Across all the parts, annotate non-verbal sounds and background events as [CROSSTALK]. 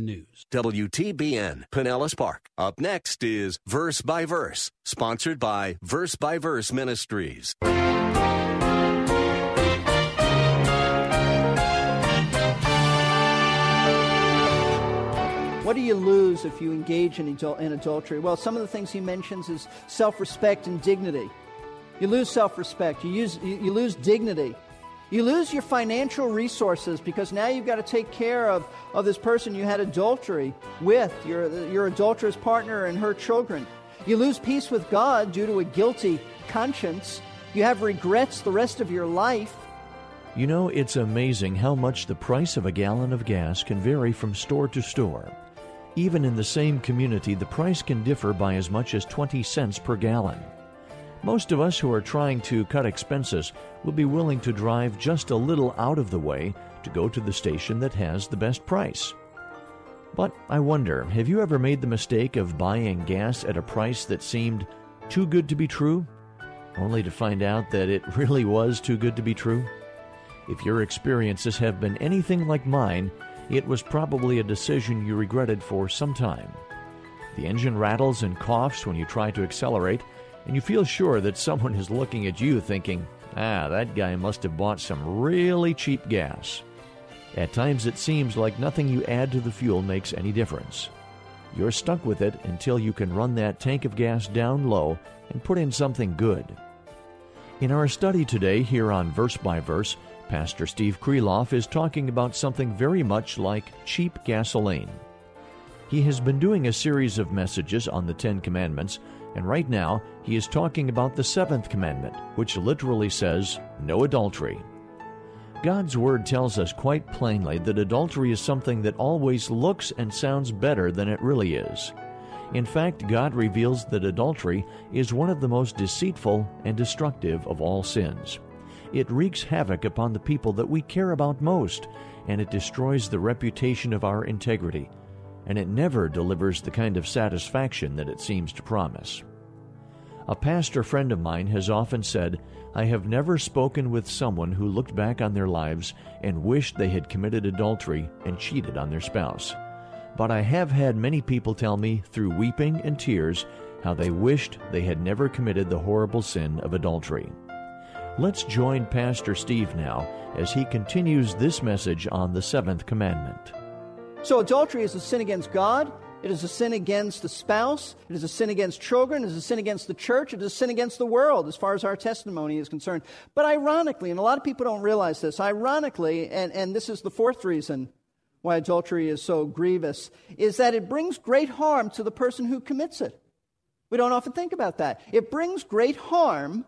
News. WTBN, Pinellas Park. Up next is Verse by Verse, sponsored by Verse by Verse Ministries. What do you lose if you engage in, adul- in adultery? Well, some of the things he mentions is self respect and dignity. You lose self respect, you, use, you, you lose dignity. You lose your financial resources because now you've got to take care of, of this person you had adultery with, your, your adulterous partner and her children. You lose peace with God due to a guilty conscience. You have regrets the rest of your life. You know, it's amazing how much the price of a gallon of gas can vary from store to store. Even in the same community, the price can differ by as much as 20 cents per gallon. Most of us who are trying to cut expenses will be willing to drive just a little out of the way to go to the station that has the best price. But I wonder, have you ever made the mistake of buying gas at a price that seemed too good to be true, only to find out that it [LAUGHS] really was too good to be true? If your experiences have been anything like mine, it was probably a decision you regretted for some time. The engine rattles and coughs when you try to accelerate, and you feel sure that someone is looking at you thinking, ah, that guy must have bought some really cheap gas. At times it seems like nothing you add to the fuel makes any difference. You're stuck with it until you can run that tank of gas down low and put in something good. In our study today, here on Verse by Verse, Pastor Steve Kreloff is talking about something very much like cheap gasoline. He has been doing a series of messages on the Ten Commandments, and right now he is talking about the seventh commandment, which literally says, No adultery. God's Word tells us quite plainly that adultery is something that always looks and sounds better than it really is. In fact, God reveals that adultery is one of the most deceitful and destructive of all sins. It wreaks havoc upon the people that we care about most, and it destroys the reputation of our integrity, and it never delivers the kind of satisfaction that it seems to promise. A pastor friend of mine has often said, I have never spoken with someone who looked back on their lives and wished they had committed adultery and cheated on their spouse. But I have had many people tell me through weeping and tears how they wished they had never committed the horrible sin of adultery. Let's join Pastor Steve now as he continues this message on the seventh commandment. So, adultery is a sin against God. It is a sin against the spouse. It is a sin against children. It is a sin against the church. It is a sin against the world as far as our testimony is concerned. But ironically, and a lot of people don't realize this, ironically, and, and this is the fourth reason why adultery is so grievous, is that it brings great harm to the person who commits it. We don't often think about that. It brings great harm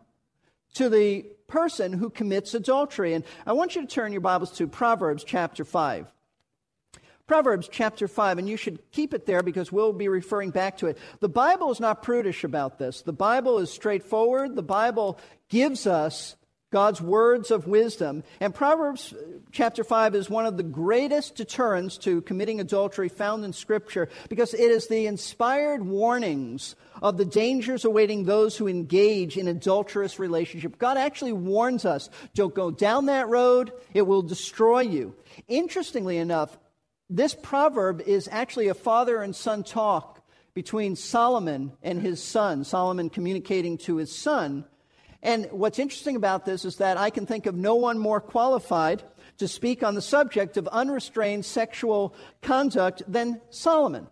to the person who commits adultery. And I want you to turn your Bibles to Proverbs chapter 5. Proverbs chapter 5, and you should keep it there because we'll be referring back to it. The Bible is not prudish about this. The Bible is straightforward. The Bible gives us God's words of wisdom. And Proverbs chapter 5 is one of the greatest deterrents to committing adultery found in Scripture because it is the inspired warnings of the dangers awaiting those who engage in adulterous relationship. God actually warns us don't go down that road, it will destroy you. Interestingly enough, this proverb is actually a father and son talk between Solomon and his son, Solomon communicating to his son. And what's interesting about this is that I can think of no one more qualified to speak on the subject of unrestrained sexual conduct than Solomon.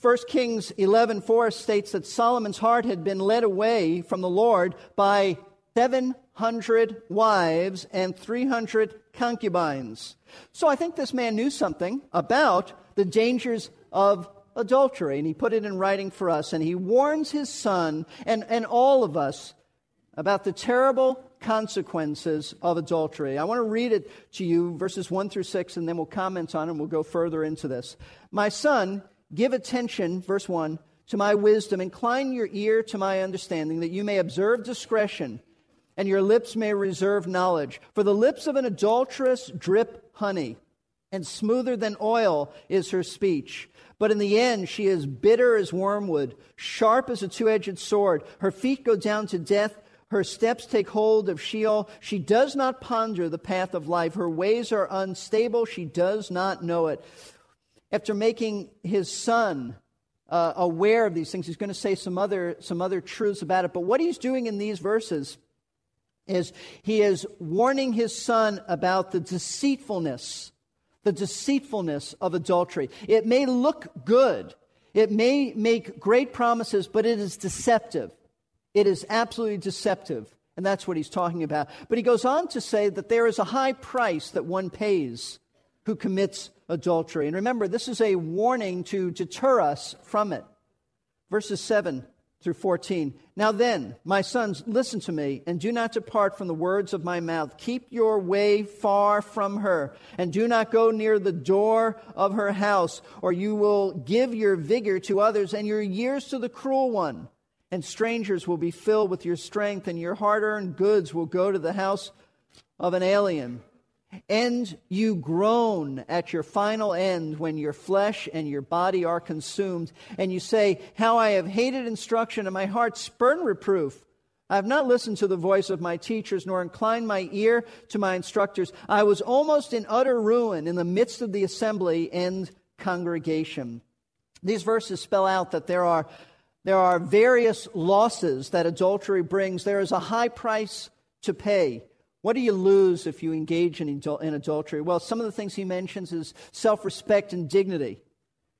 1 Kings 11:4 states that Solomon's heart had been led away from the Lord by 700 wives and 300 concubines. So I think this man knew something about the dangers of adultery, and he put it in writing for us, and he warns his son and, and all of us about the terrible consequences of adultery. I want to read it to you, verses 1 through 6, and then we'll comment on it and we'll go further into this. My son, give attention, verse 1, to my wisdom. Incline your ear to my understanding, that you may observe discretion, and your lips may reserve knowledge. For the lips of an adulteress drip honey, and smoother than oil is her speech. But in the end, she is bitter as wormwood, sharp as a two edged sword. Her feet go down to death. Her steps take hold of Sheol. She does not ponder the path of life. Her ways are unstable. She does not know it. After making his son uh, aware of these things, he's going to say some other, some other truths about it. But what he's doing in these verses is he is warning his son about the deceitfulness the deceitfulness of adultery. It may look good, it may make great promises, but it is deceptive. It is absolutely deceptive. And that's what he's talking about. But he goes on to say that there is a high price that one pays who commits adultery. And remember, this is a warning to deter us from it. Verses 7 through 14. Now then, my sons, listen to me and do not depart from the words of my mouth. Keep your way far from her and do not go near the door of her house, or you will give your vigor to others and your years to the cruel one. And strangers will be filled with your strength, and your hard earned goods will go to the house of an alien. And you groan at your final end when your flesh and your body are consumed. And you say, How I have hated instruction, and my heart spurned reproof. I have not listened to the voice of my teachers, nor inclined my ear to my instructors. I was almost in utter ruin in the midst of the assembly and congregation. These verses spell out that there are, there are various losses that adultery brings. There is a high price to pay. What do you lose if you engage in, in adultery? Well, some of the things he mentions is self respect and dignity.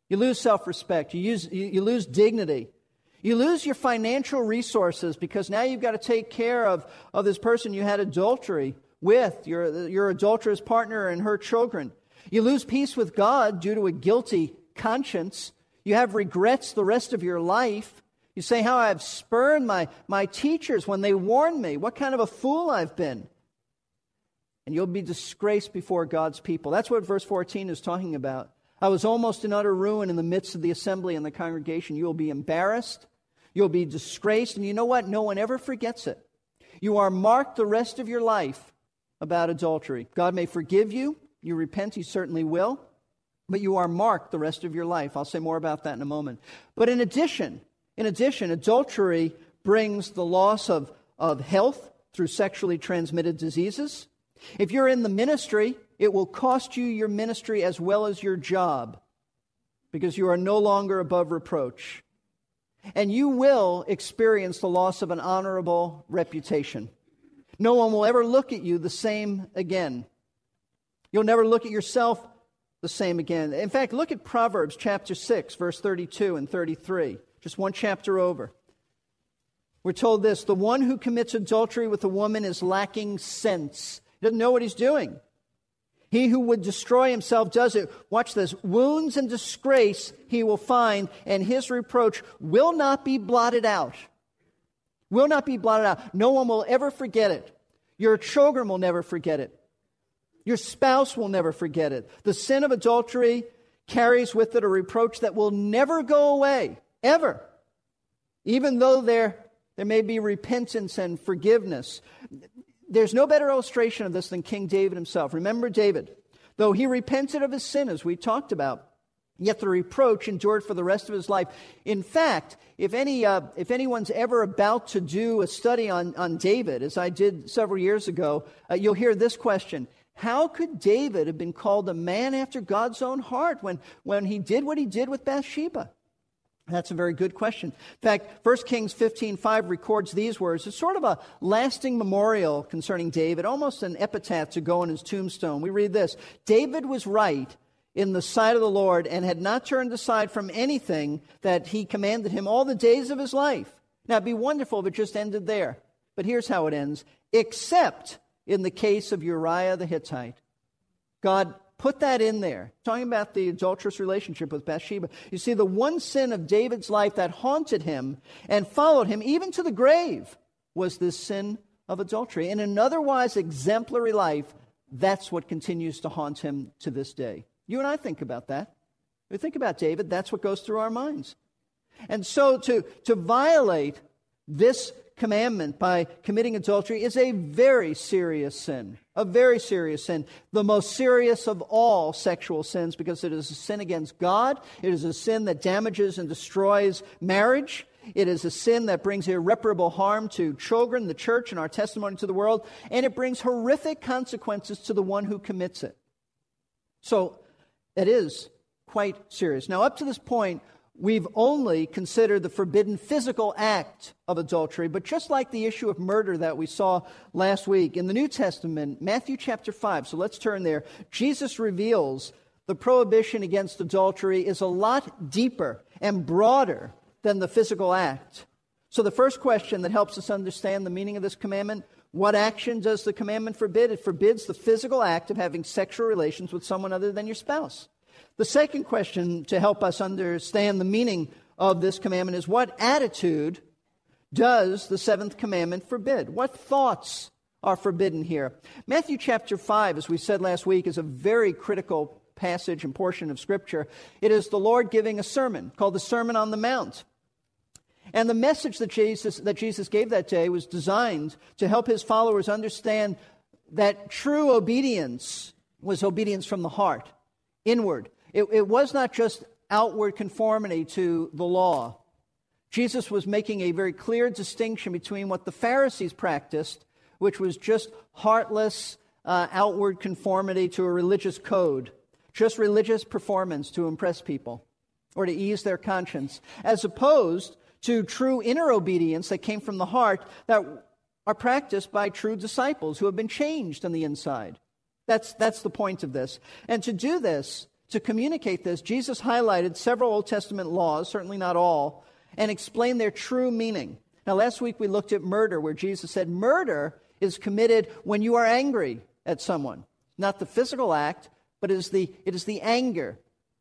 You lose self respect, you, you, you lose dignity. You lose your financial resources because now you've got to take care of, of this person you had adultery with, your, your adulterous partner and her children. You lose peace with God due to a guilty conscience. You have regrets the rest of your life. You say, How I've spurned my, my teachers when they warned me. What kind of a fool I've been and you'll be disgraced before God's people. That's what verse 14 is talking about. I was almost in utter ruin in the midst of the assembly and the congregation. You will be embarrassed. You'll be disgraced. And you know what? No one ever forgets it. You are marked the rest of your life about adultery. God may forgive you. You repent, He certainly will. But you are marked the rest of your life. I'll say more about that in a moment. But in addition, in addition, adultery brings the loss of, of health through sexually transmitted diseases. If you're in the ministry, it will cost you your ministry as well as your job because you are no longer above reproach. And you will experience the loss of an honorable reputation. No one will ever look at you the same again. You'll never look at yourself the same again. In fact, look at Proverbs chapter 6, verse 32 and 33, just one chapter over. We're told this the one who commits adultery with a woman is lacking sense he doesn't know what he's doing. He who would destroy himself does it. Watch this. Wounds and disgrace he will find, and his reproach will not be blotted out. Will not be blotted out. No one will ever forget it. Your children will never forget it. Your spouse will never forget it. The sin of adultery carries with it a reproach that will never go away, ever. Even though there, there may be repentance and forgiveness. There's no better illustration of this than King David himself. Remember David. Though he repented of his sin, as we talked about, yet the reproach endured for the rest of his life. In fact, if, any, uh, if anyone's ever about to do a study on, on David, as I did several years ago, uh, you'll hear this question How could David have been called a man after God's own heart when, when he did what he did with Bathsheba? That's a very good question. In fact, 1 Kings 15:5 records these words. It's sort of a lasting memorial concerning David, almost an epitaph to go on his tombstone. We read this David was right in the sight of the Lord and had not turned aside from anything that he commanded him all the days of his life. Now, it'd be wonderful if it just ended there. But here's how it ends except in the case of Uriah the Hittite. God Put that in there. Talking about the adulterous relationship with Bathsheba. You see, the one sin of David's life that haunted him and followed him even to the grave was this sin of adultery. In an otherwise exemplary life, that's what continues to haunt him to this day. You and I think about that. We think about David, that's what goes through our minds. And so to, to violate this commandment by committing adultery is a very serious sin. A very serious sin. The most serious of all sexual sins because it is a sin against God. It is a sin that damages and destroys marriage. It is a sin that brings irreparable harm to children, the church, and our testimony to the world. And it brings horrific consequences to the one who commits it. So it is quite serious. Now, up to this point, we've only considered the forbidden physical act of adultery. But just like the issue of murder that we saw last week, in the New Testament, Matthew chapter 5, so let's turn there, Jesus reveals the prohibition against adultery is a lot deeper and broader than the physical act. So, the first question that helps us understand the meaning of this commandment what action does the commandment forbid? It forbids the physical act of having sexual relations with someone other than your spouse. The second question to help us understand the meaning of this commandment is what attitude does the seventh commandment forbid? What thoughts are forbidden here? Matthew chapter 5, as we said last week, is a very critical passage and portion of Scripture. It is the Lord giving a sermon called the Sermon on the Mount. And the message that Jesus, that Jesus gave that day was designed to help his followers understand that true obedience was obedience from the heart, inward. It, it was not just outward conformity to the law. Jesus was making a very clear distinction between what the Pharisees practiced, which was just heartless uh, outward conformity to a religious code, just religious performance to impress people or to ease their conscience, as opposed to true inner obedience that came from the heart that are practiced by true disciples who have been changed on the inside. That's, that's the point of this. And to do this, to communicate this, Jesus highlighted several Old Testament laws, certainly not all, and explained their true meaning. Now, last week we looked at murder, where Jesus said murder is committed when you are angry at someone. Not the physical act, but it is the, it is the anger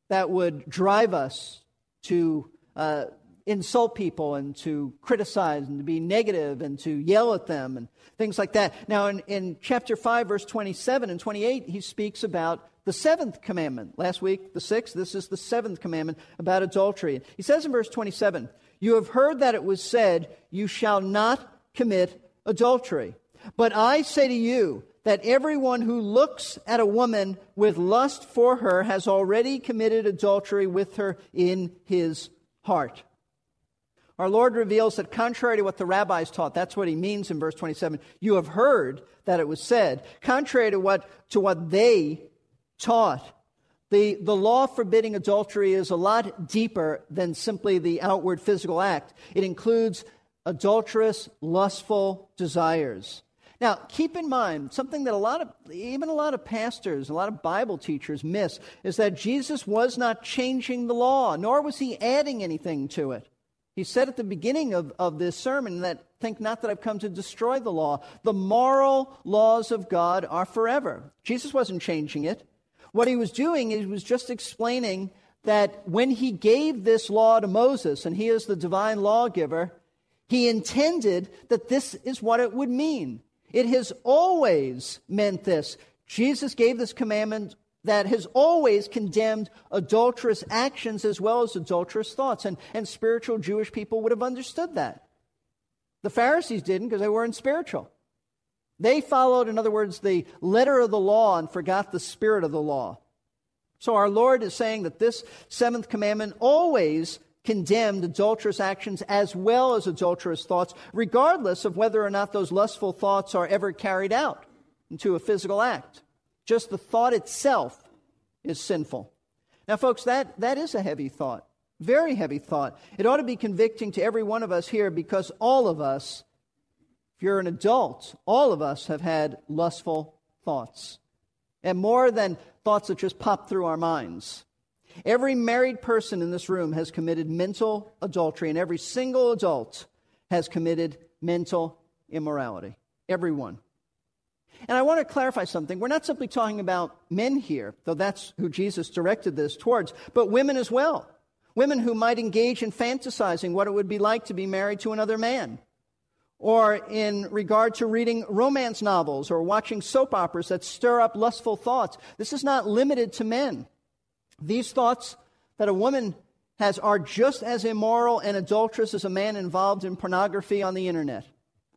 that would drive us to uh, insult people and to criticize and to be negative and to yell at them and things like that. Now, in, in chapter 5, verse 27 and 28, he speaks about the seventh commandment. Last week, the sixth. This is the seventh commandment about adultery. He says in verse 27 You have heard that it was said, You shall not commit adultery. But I say to you that everyone who looks at a woman with lust for her has already committed adultery with her in his heart. Our Lord reveals that contrary to what the rabbis taught, that's what he means in verse 27, you have heard that it was said. Contrary to what, to what they taught. The, the law forbidding adultery is a lot deeper than simply the outward physical act. It includes adulterous, lustful desires. Now, keep in mind something that a lot of, even a lot of pastors, a lot of Bible teachers miss is that Jesus was not changing the law, nor was he adding anything to it. He said at the beginning of, of this sermon that think not that I've come to destroy the law. The moral laws of God are forever. Jesus wasn't changing it. What he was doing is he was just explaining that when he gave this law to Moses, and he is the divine lawgiver, he intended that this is what it would mean. It has always meant this. Jesus gave this commandment that has always condemned adulterous actions as well as adulterous thoughts. And, and spiritual Jewish people would have understood that. The Pharisees didn't because they weren't spiritual. They followed, in other words, the letter of the law and forgot the spirit of the law. So our Lord is saying that this seventh commandment always condemned adulterous actions as well as adulterous thoughts, regardless of whether or not those lustful thoughts are ever carried out into a physical act. Just the thought itself is sinful. Now, folks, that, that is a heavy thought. Very heavy thought. It ought to be convicting to every one of us here because all of us if you're an adult, all of us have had lustful thoughts. And more than thoughts that just pop through our minds. Every married person in this room has committed mental adultery, and every single adult has committed mental immorality. Everyone. And I want to clarify something. We're not simply talking about men here, though that's who Jesus directed this towards, but women as well. Women who might engage in fantasizing what it would be like to be married to another man or in regard to reading romance novels or watching soap operas that stir up lustful thoughts. This is not limited to men. These thoughts that a woman has are just as immoral and adulterous as a man involved in pornography on the internet.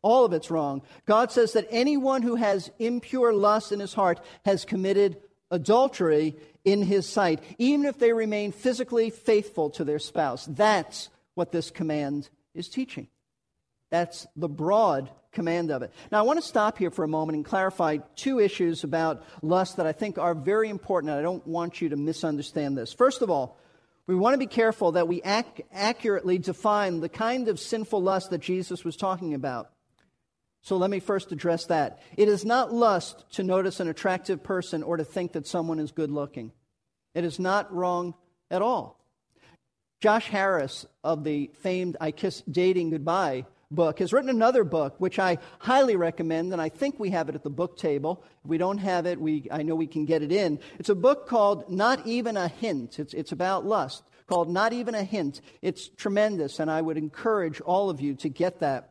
All of it's wrong. God says that anyone who has impure lust in his heart has committed adultery in his sight, even if they remain physically faithful to their spouse. That's what this command is teaching. That's the broad command of it. Now, I want to stop here for a moment and clarify two issues about lust that I think are very important, and I don't want you to misunderstand this. First of all, we want to be careful that we ac- accurately define the kind of sinful lust that Jesus was talking about. So let me first address that. It is not lust to notice an attractive person or to think that someone is good looking. It is not wrong at all. Josh Harris of the famed I Kiss Dating Goodbye book has written another book which I highly recommend, and I think we have it at the book table. If we don't have it, we, I know we can get it in. It's a book called Not Even a Hint. It's, it's about lust, called Not Even a Hint. It's tremendous, and I would encourage all of you to get that.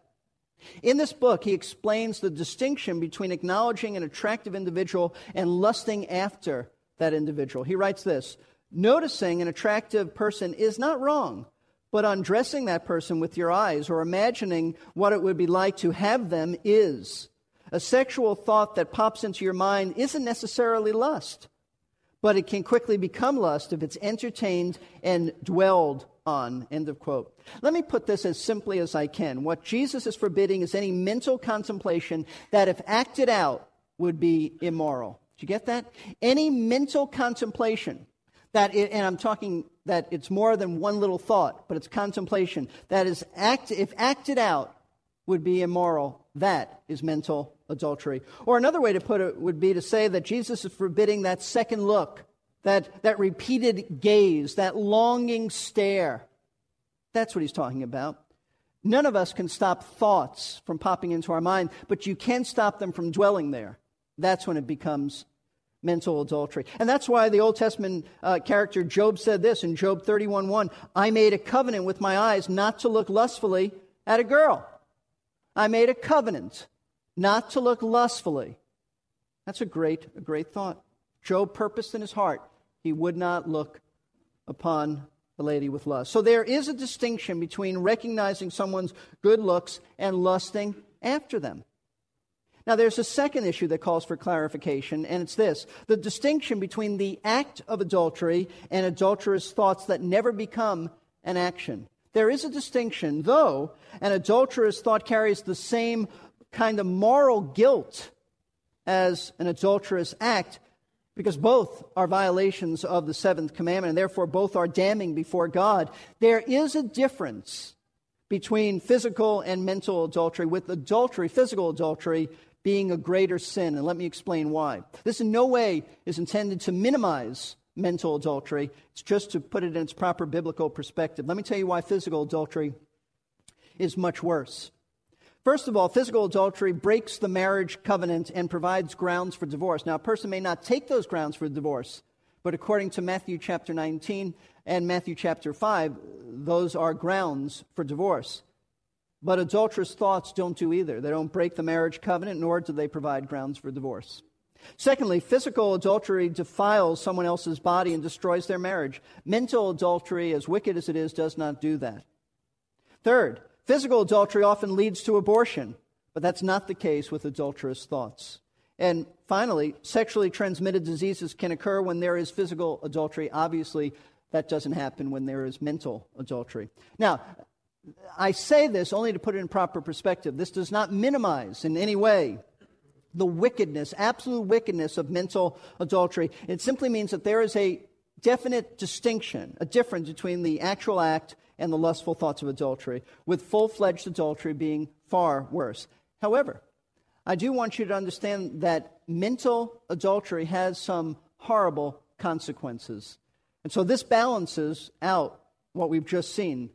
In this book, he explains the distinction between acknowledging an attractive individual and lusting after that individual. He writes this Noticing an attractive person is not wrong, but undressing that person with your eyes or imagining what it would be like to have them is. A sexual thought that pops into your mind isn't necessarily lust, but it can quickly become lust if it's entertained and dwelled on. End of quote. Let me put this as simply as I can. What Jesus is forbidding is any mental contemplation that, if acted out, would be immoral. Did you get that? Any mental contemplation that, it, and I'm talking that it's more than one little thought, but it's contemplation, that is, act, if acted out, would be immoral. That is mental adultery. Or another way to put it would be to say that Jesus is forbidding that second look that, that repeated gaze, that longing stare. That's what he's talking about. None of us can stop thoughts from popping into our mind, but you can stop them from dwelling there. That's when it becomes mental adultery. And that's why the Old Testament uh, character Job said this in Job 31:1, I made a covenant with my eyes not to look lustfully at a girl. I made a covenant not to look lustfully. That's a great, a great thought. Job purposed in his heart he would not look upon a lady with lust. So there is a distinction between recognizing someone's good looks and lusting after them. Now, there's a second issue that calls for clarification, and it's this the distinction between the act of adultery and adulterous thoughts that never become an action. There is a distinction, though an adulterous thought carries the same kind of moral guilt as an adulterous act because both are violations of the seventh commandment, and therefore both are damning before God. There is a difference between physical and mental adultery, with adultery, physical adultery, being a greater sin. And let me explain why. This in no way is intended to minimize mental adultery, it's just to put it in its proper biblical perspective. Let me tell you why physical adultery is much worse. First of all, physical adultery breaks the marriage covenant and provides grounds for divorce. Now, a person may not take those grounds for divorce, but according to Matthew chapter 19 and Matthew chapter 5, those are grounds for divorce. But adulterous thoughts don't do either. They don't break the marriage covenant, nor do they provide grounds for divorce. Secondly, physical adultery defiles someone else's body and destroys their marriage. Mental adultery, as wicked as it is, does not do that. Third, Physical adultery often leads to abortion, but that's not the case with adulterous thoughts. And finally, sexually transmitted diseases can occur when there is physical adultery. Obviously, that doesn't happen when there is mental adultery. Now, I say this only to put it in proper perspective. This does not minimize in any way the wickedness, absolute wickedness of mental adultery. It simply means that there is a definite distinction, a difference between the actual act and the lustful thoughts of adultery, with full fledged adultery being far worse. However, I do want you to understand that mental adultery has some horrible consequences. And so this balances out what we've just seen.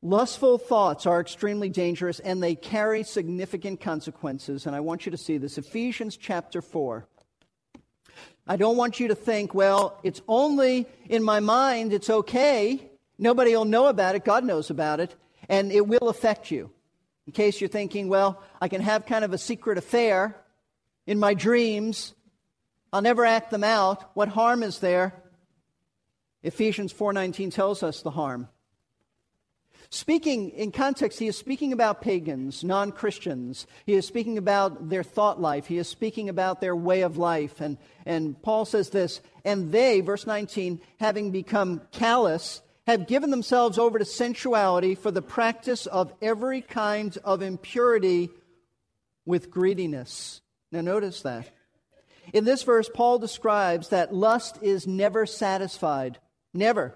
Lustful thoughts are extremely dangerous and they carry significant consequences. And I want you to see this. Ephesians chapter 4. I don't want you to think, well, it's only in my mind, it's okay. Nobody will know about it. God knows about it. And it will affect you. In case you're thinking, well, I can have kind of a secret affair in my dreams, I'll never act them out. What harm is there? Ephesians 4:19 tells us the harm. Speaking in context, he is speaking about pagans, non Christians. He is speaking about their thought life. He is speaking about their way of life. And, and Paul says this, and they, verse 19, having become callous, have given themselves over to sensuality for the practice of every kind of impurity with greediness. Now, notice that. In this verse, Paul describes that lust is never satisfied. Never.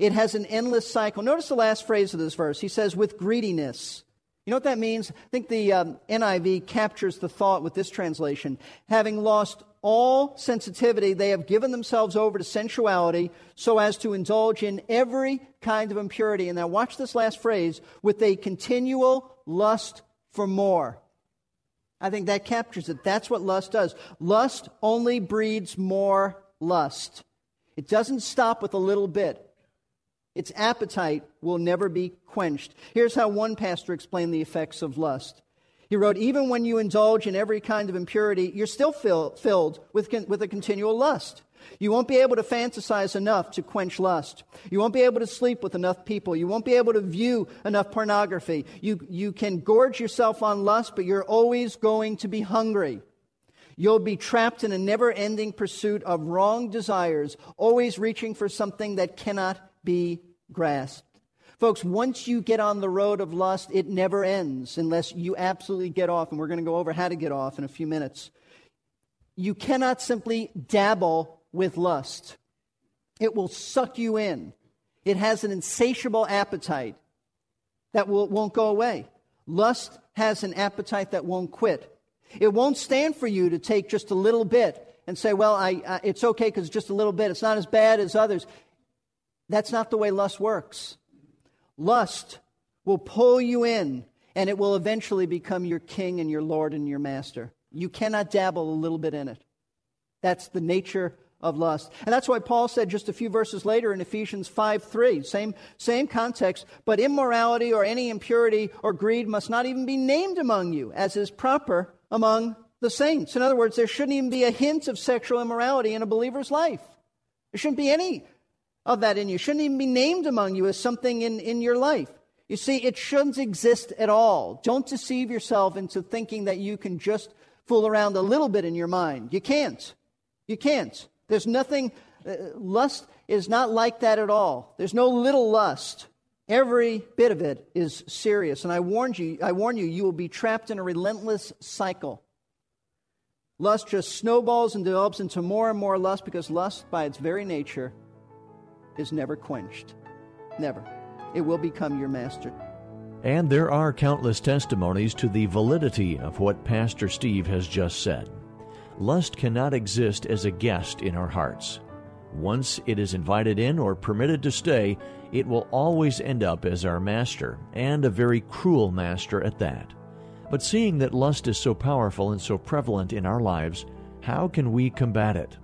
It has an endless cycle. Notice the last phrase of this verse. He says, with greediness. You know what that means? I think the um, NIV captures the thought with this translation. Having lost all sensitivity, they have given themselves over to sensuality so as to indulge in every kind of impurity. And now, watch this last phrase with a continual lust for more. I think that captures it. That's what lust does. Lust only breeds more lust. It doesn't stop with a little bit. Its appetite will never be quenched. Here's how one pastor explained the effects of lust. He wrote, Even when you indulge in every kind of impurity, you're still fill, filled with, with a continual lust. You won't be able to fantasize enough to quench lust. You won't be able to sleep with enough people. You won't be able to view enough pornography. You, you can gorge yourself on lust, but you're always going to be hungry. You'll be trapped in a never ending pursuit of wrong desires, always reaching for something that cannot be grasped. Folks, once you get on the road of lust, it never ends unless you absolutely get off. And we're going to go over how to get off in a few minutes. You cannot simply dabble with lust, it will suck you in. It has an insatiable appetite that will, won't go away. Lust has an appetite that won't quit. It won't stand for you to take just a little bit and say, well, I, uh, it's okay because it's just a little bit. It's not as bad as others. That's not the way lust works. Lust will pull you in, and it will eventually become your king and your lord and your master. You cannot dabble a little bit in it. That's the nature of lust. And that's why Paul said just a few verses later in Ephesians 5 3, same, same context, but immorality or any impurity or greed must not even be named among you, as is proper among the saints. In other words, there shouldn't even be a hint of sexual immorality in a believer's life. There shouldn't be any of that in you. Shouldn't even be named among you as something in, in your life. You see, it shouldn't exist at all. Don't deceive yourself into thinking that you can just fool around a little bit in your mind. You can't. You can't. There's nothing, uh, lust is not like that at all. There's no little lust. Every bit of it is serious. And I warned you, I warn you, you will be trapped in a relentless cycle. Lust just snowballs and develops into more and more lust because lust, by its very nature, is never quenched. Never. It will become your master. And there are countless testimonies to the validity of what Pastor Steve has just said. Lust cannot exist as a guest in our hearts. Once it is invited in or permitted to stay, it will always end up as our master, and a very cruel master at that. But seeing that lust is so powerful and so prevalent in our lives, how can we combat it?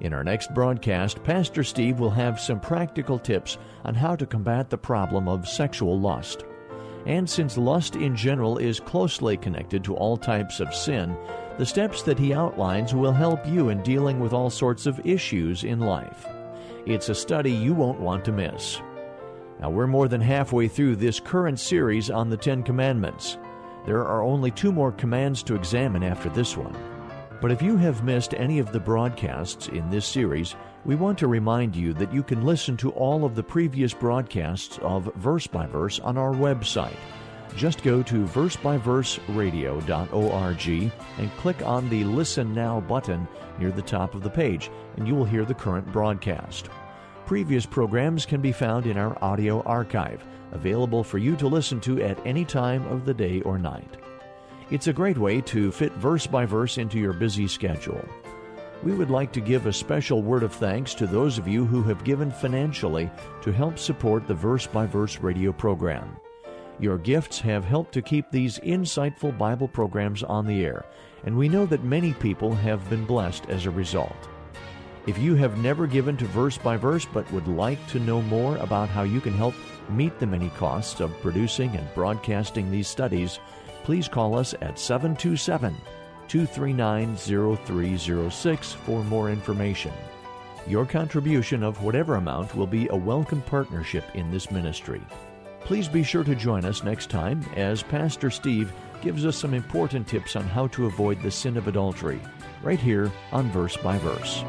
In our next broadcast, Pastor Steve will have some practical tips on how to combat the problem of sexual lust. And since lust in general is closely connected to all types of sin, the steps that he outlines will help you in dealing with all sorts of issues in life. It's a study you won't want to miss. Now, we're more than halfway through this current series on the Ten Commandments. There are only two more commands to examine after this one. But if you have missed any of the broadcasts in this series, we want to remind you that you can listen to all of the previous broadcasts of Verse by Verse on our website. Just go to versebyverseradio.org and click on the Listen Now button near the top of the page, and you will hear the current broadcast. Previous programs can be found in our audio archive, available for you to listen to at any time of the day or night. It's a great way to fit verse by verse into your busy schedule. We would like to give a special word of thanks to those of you who have given financially to help support the Verse by Verse radio program. Your gifts have helped to keep these insightful Bible programs on the air, and we know that many people have been blessed as a result. If you have never given to Verse by Verse but would like to know more about how you can help meet the many costs of producing and broadcasting these studies, please call us at 727 239 0306 for more information. Your contribution of whatever amount will be a welcome partnership in this ministry. Please be sure to join us next time as Pastor Steve gives us some important tips on how to avoid the sin of adultery, right here on Verse by Verse.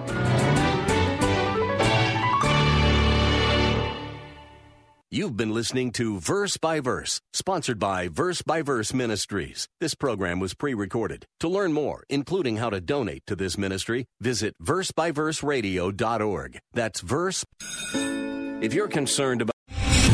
You've been listening to Verse by Verse, sponsored by Verse by Verse Ministries. This program was pre recorded. To learn more, including how to donate to this ministry, visit versebyverseradio.org. That's verse. If you're concerned about